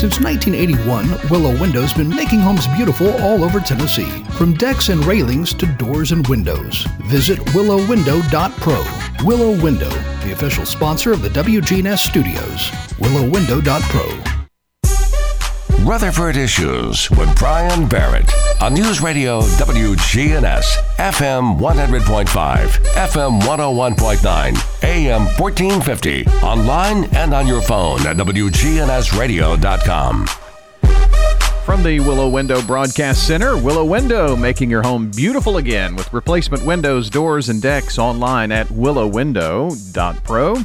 Since 1981, Willow Window's been making homes beautiful all over Tennessee, from decks and railings to doors and windows. Visit willowwindow.pro. Willow Window, the official sponsor of the WGNS studios. willowwindow.pro. Rutherford Issues with Brian Barrett on News Radio WGNS, FM 100.5, FM 101.9, AM 1450, online and on your phone at WGNSradio.com. From the Willow Window Broadcast Center, Willow Window making your home beautiful again with replacement windows, doors, and decks online at willowwindow.pro.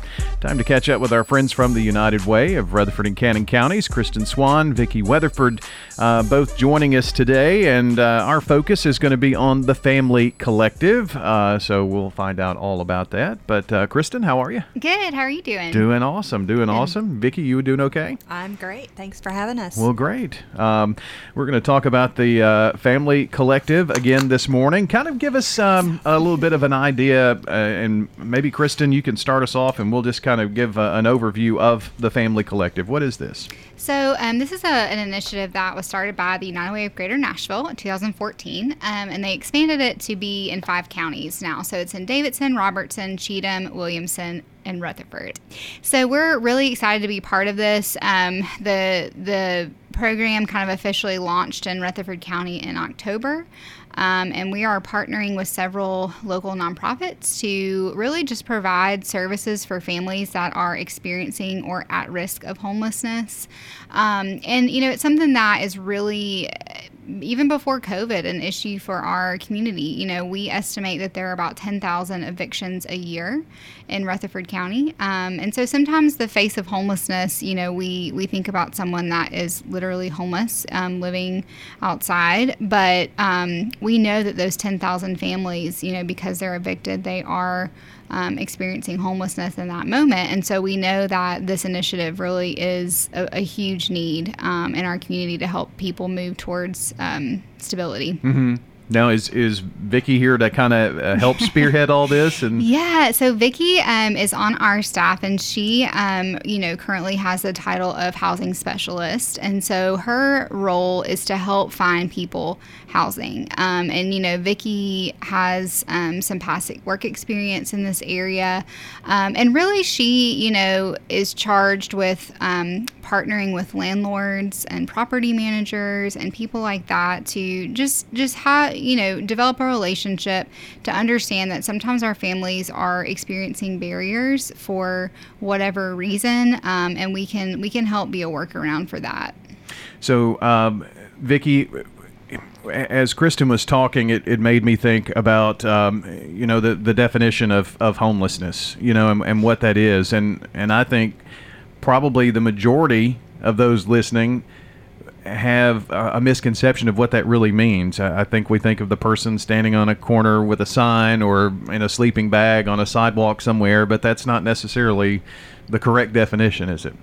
Time to catch up with our friends from the United Way of Rutherford and Cannon counties, Kristen Swan, Vicki Weatherford, uh, both joining us today. And uh, our focus is going to be on the Family Collective. Uh, so we'll find out all about that. But uh, Kristen, how are you? Good. How are you doing? Doing awesome. Doing awesome. Vicki, you doing okay? I'm great. Thanks for having us. Well, great. Um, we're going to talk about the uh, Family Collective again this morning. Kind of give us um, a little bit of an idea, uh, and maybe Kristen, you can start us off, and we'll just kind of give uh, an overview of the Family Collective. What is this? So, um, this is a, an initiative that was started by the United Way of Greater Nashville in 2014, um, and they expanded it to be in five counties now. So, it's in Davidson, Robertson, Cheatham, Williamson, and Rutherford. So, we're really excited to be part of this. Um, the the program kind of officially launched in Rutherford County in October. Um, and we are partnering with several local nonprofits to really just provide services for families that are experiencing or at risk of homelessness. Um, and, you know, it's something that is really even before COVID, an issue for our community. You know, we estimate that there are about 10,000 evictions a year in Rutherford County. Um, and so sometimes the face of homelessness, you know, we, we think about someone that is literally homeless, um, living outside. But um, we know that those 10,000 families, you know, because they're evicted, they are um, experiencing homelessness in that moment. And so we know that this initiative really is a, a huge need um, in our community to help people move towards um, stability. Mm-hmm. Now is is Vicki here to kind of uh, help spearhead all this? And yeah, so Vicky um, is on our staff, and she, um, you know, currently has the title of housing specialist, and so her role is to help find people housing. Um, and you know, Vicky has um, some past work experience in this area, um, and really, she, you know, is charged with um, partnering with landlords and property managers and people like that to just just have you know, develop a relationship to understand that sometimes our families are experiencing barriers for whatever reason, um, and we can we can help be a workaround for that. So, um, Vicki, as Kristen was talking, it, it made me think about um, you know the the definition of, of homelessness, you know, and, and what that is, and and I think probably the majority of those listening have a misconception of what that really means. I think we think of the person standing on a corner with a sign or in a sleeping bag on a sidewalk somewhere, but that's not necessarily the correct definition, is it?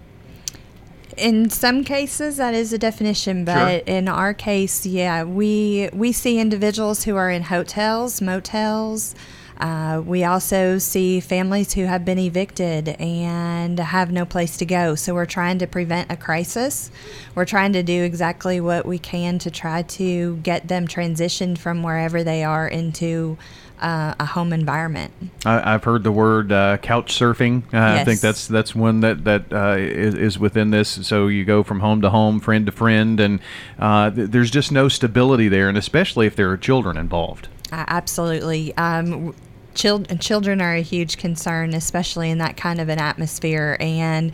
In some cases, that is a definition, but sure. in our case, yeah, we we see individuals who are in hotels, motels, uh, we also see families who have been evicted and have no place to go. So we're trying to prevent a crisis. We're trying to do exactly what we can to try to get them transitioned from wherever they are into uh, a home environment. I, have heard the word uh, couch surfing. Uh, yes. I think that's that's one that that uh, is, is within this. So you go from home to home, friend to friend, and uh, th- there's just no stability there, and especially if there are children involved. absolutely. Um, Children, children are a huge concern, especially in that kind of an atmosphere. And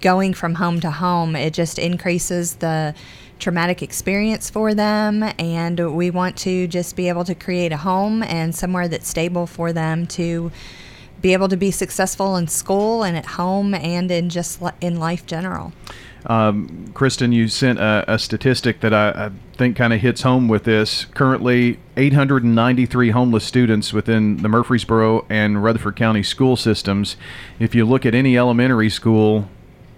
going from home to home, it just increases the traumatic experience for them. And we want to just be able to create a home and somewhere that's stable for them to be able to be successful in school and at home and in just in life general. Um, Kristen, you sent a, a statistic that I, I think kind of hits home with this. Currently, 893 homeless students within the Murfreesboro and Rutherford County school systems. If you look at any elementary school,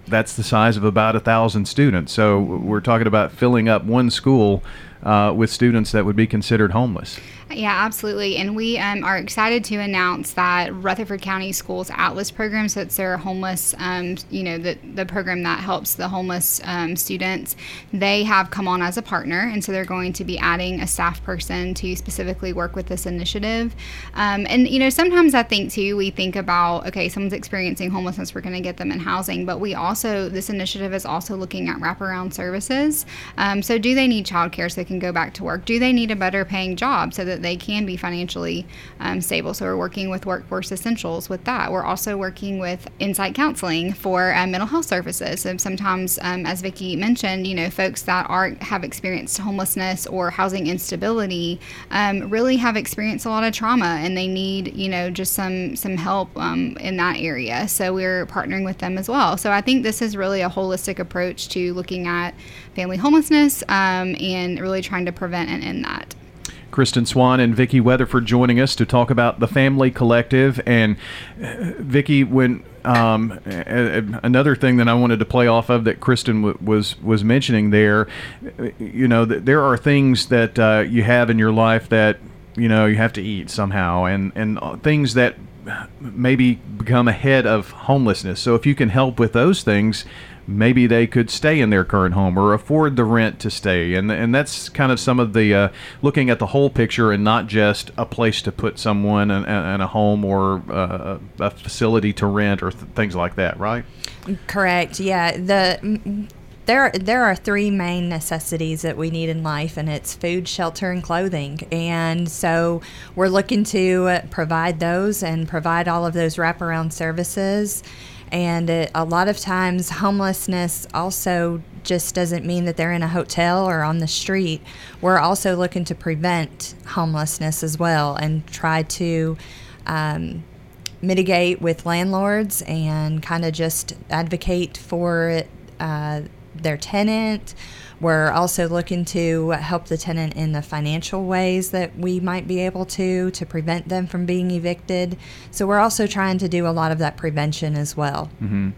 that's the size of about a thousand students. So we're talking about filling up one school uh, with students that would be considered homeless. Yeah, absolutely. And we um, are excited to announce that Rutherford County Schools Atlas program, so it's their homeless, um, you know, the, the program that helps the homeless um, students, they have come on as a partner. And so they're going to be adding a staff person to specifically work with this initiative. Um, and, you know, sometimes I think too, we think about, okay, someone's experiencing homelessness, we're going to get them in housing. But we also, this initiative is also looking at wraparound services. Um, so do they need childcare so they can go back to work? Do they need a better paying job so that they can be financially um, stable. So we're working with Workforce Essentials with that. We're also working with Insight Counseling for uh, mental health services. And sometimes, um, as Vicki mentioned, you know, folks that are have experienced homelessness or housing instability um, really have experienced a lot of trauma, and they need you know just some some help um, in that area. So we're partnering with them as well. So I think this is really a holistic approach to looking at family homelessness um, and really trying to prevent and end that. Kristen Swan and Vicki Weatherford joining us to talk about the Family Collective. And uh, Vicki, when um, another thing that I wanted to play off of that Kristen w- was was mentioning there, you know, th- there are things that uh, you have in your life that you know you have to eat somehow, and and uh, things that maybe become ahead of homelessness. So if you can help with those things maybe they could stay in their current home or afford the rent to stay. And and that's kind of some of the uh, looking at the whole picture and not just a place to put someone in, in a home or uh, a facility to rent or th- things like that, right? Correct. Yeah. The there there are three main necessities that we need in life and it's food shelter and clothing and so we're looking to provide those and provide all of those wraparound services and it, a lot of times, homelessness also just doesn't mean that they're in a hotel or on the street. We're also looking to prevent homelessness as well and try to um, mitigate with landlords and kind of just advocate for uh, their tenant we're also looking to help the tenant in the financial ways that we might be able to to prevent them from being evicted. So we're also trying to do a lot of that prevention as well. Mm-hmm.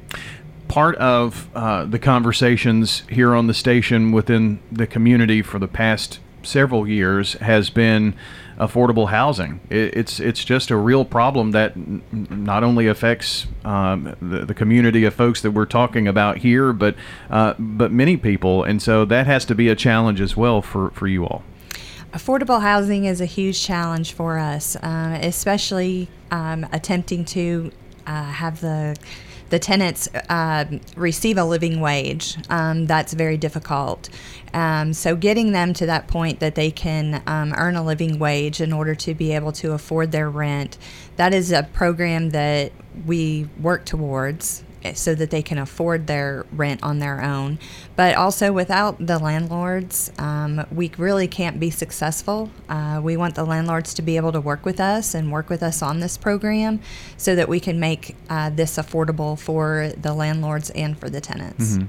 Part of uh, the conversations here on the station within the community for the past several years has been affordable housing. It, it's it's just a real problem that n- not only affects um, the, the, community of folks that we're talking about here, but uh, but many people, and so that has to be a challenge as well for for you all. Affordable housing is a huge challenge for us, uh, especially um, attempting to uh, have the the tenants uh, receive a living wage. Um, that's very difficult. Um, so getting them to that point that they can um, earn a living wage in order to be able to afford their rent, that is a program that we work towards so that they can afford their rent on their own. But also, without the landlords, um, we really can't be successful. Uh, we want the landlords to be able to work with us and work with us on this program so that we can make uh, this affordable for the landlords and for the tenants. Mm-hmm.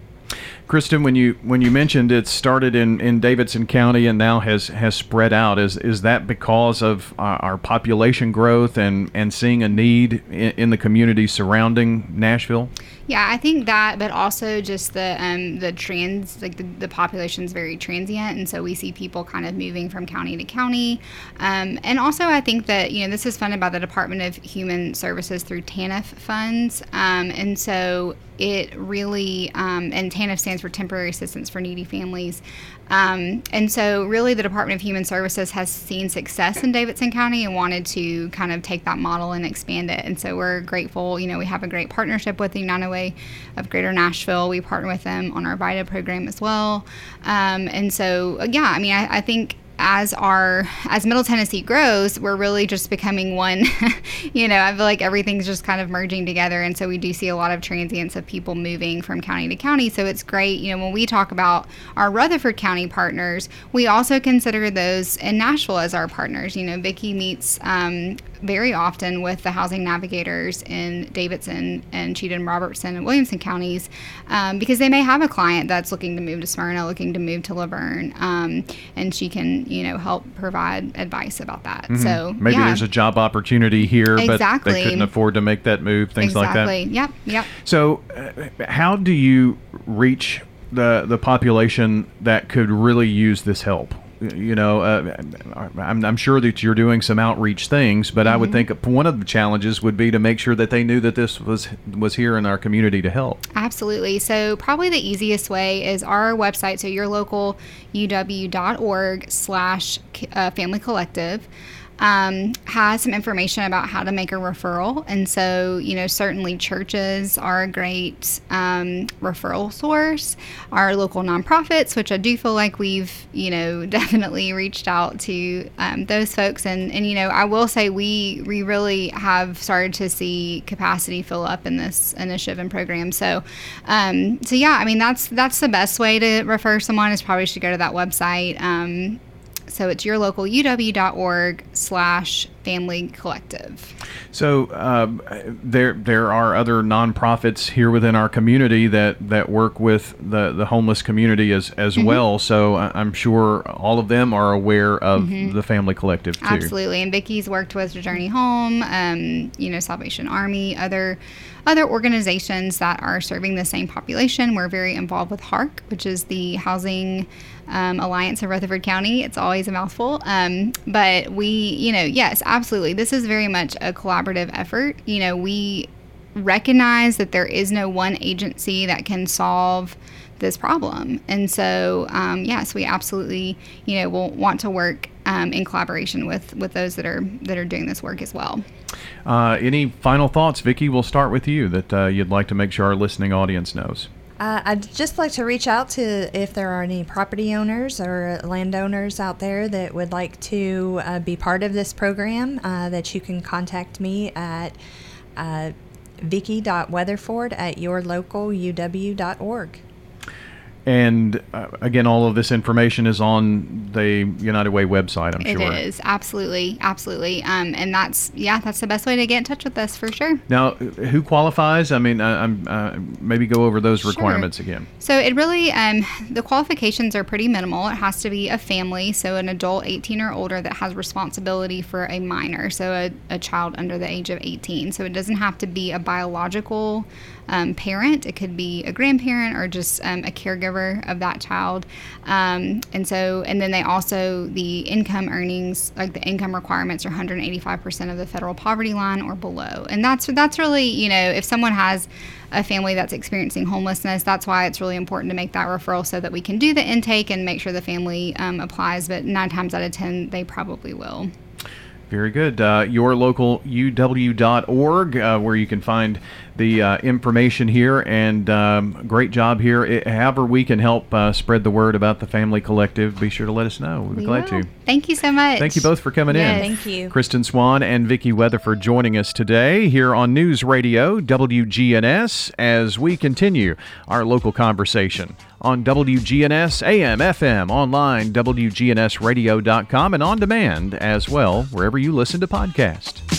Kristen, when you when you mentioned it started in, in Davidson County and now has, has spread out, is is that because of our, our population growth and, and seeing a need in, in, the community surrounding Nashville? Yeah, I think that, but also just the um, the trans like the, the population is very transient, and so we see people kind of moving from county to county. Um, and also, I think that you know this is funded by the Department of Human Services through TANF funds, um, and so it really um, and TANF stands for Temporary Assistance for Needy Families. Um, and so, really, the Department of Human Services has seen success in Davidson County and wanted to kind of take that model and expand it. And so, we're grateful. You know, we have a great partnership with the United of Greater Nashville. We partner with them on our VITA program as well. Um, and so, yeah, I mean, I, I think as our as middle tennessee grows we're really just becoming one you know i feel like everything's just kind of merging together and so we do see a lot of transients of people moving from county to county so it's great you know when we talk about our rutherford county partners we also consider those in nashville as our partners you know vicki meets um, very often with the housing navigators in Davidson and Cheatham, Robertson, and Williamson counties um, because they may have a client that's looking to move to Smyrna, looking to move to La Vergne, um, and she can, you know, help provide advice about that. Mm-hmm. So maybe yeah. there's a job opportunity here, exactly. but they couldn't afford to make that move, things exactly. like that. Yep, yep. So, uh, how do you reach the the population that could really use this help? You know, uh, I'm, I'm, sure that you're doing some outreach things, but mm-hmm. I would mm-hmm. think one of the challenges would be to make sure that they knew that this was was here in our community to help. Absolutely. So probably the easiest way is our website. So your local uw.org slash uh, family collective um, has some information about how to make a referral. And so, you know, certainly churches are a great um, referral source. Our local nonprofits, which I do feel like we've, you know, definitely reached out to um, those folks. And, and, you know, I will say we, we really have started to see capacity fill up in this initiative and program. So, um, so yeah, I mean, that's, that's the best way to refer someone is probably should go to that website. So it's yourlocaluw.org slash family collective. So um, there there are other nonprofits here within our community that, that work with the, the homeless community as, as mm-hmm. well. So I'm sure all of them are aware of mm-hmm. the family collective too. Absolutely. And Vicky's worked with Journey Home, um, you know, Salvation Army, other other organizations that are serving the same population. We're very involved with HARC, which is the Housing um, Alliance of Rutherford County. It's always a mouthful. Um, but we, you know, yes, absolutely. This is very much a collaborative effort. You know, we recognize that there is no one agency that can solve this problem. And so, um, yes, we absolutely, you know, will want to work um, in collaboration with with those that are that are doing this work as well. Uh, any final thoughts, Vicki? We'll start with you that uh, you'd like to make sure our listening audience knows. Uh, I'd just like to reach out to if there are any property owners or landowners out there that would like to uh, be part of this program, uh, that you can contact me at uh, vicky.weatherford at yourlocaluw.org. And uh, again, all of this information is on the United Way website, I'm it sure. It is, absolutely, absolutely. Um, and that's, yeah, that's the best way to get in touch with us for sure. Now, who qualifies? I mean, uh, uh, maybe go over those requirements sure. again. So it really, um, the qualifications are pretty minimal. It has to be a family, so an adult 18 or older that has responsibility for a minor, so a, a child under the age of 18. So it doesn't have to be a biological um, parent. It could be a grandparent or just um, a caregiver of that child. Um, and so, and then they also, the income earnings, like the income requirements are 185% of the federal poverty line or below. And that's, that's really, you know, if someone has a family that's experiencing homelessness, that's why it's really important to make that referral so that we can do the intake and make sure the family um, applies. But nine times out of 10, they probably will. Very good. Uh, yourlocaluw.org, uh, where you can find the uh, information here. And um, great job here. It, however, we can help uh, spread the word about the Family Collective, be sure to let us know. We'd be we glad will. to. Thank you so much. Thank you both for coming yes. in. Thank you. Kristen Swan and Vicki Weatherford joining us today here on News Radio WGNS as we continue our local conversation on WGNS AM, FM, online, WGNSradio.com, and on demand as well, wherever you listen to podcasts.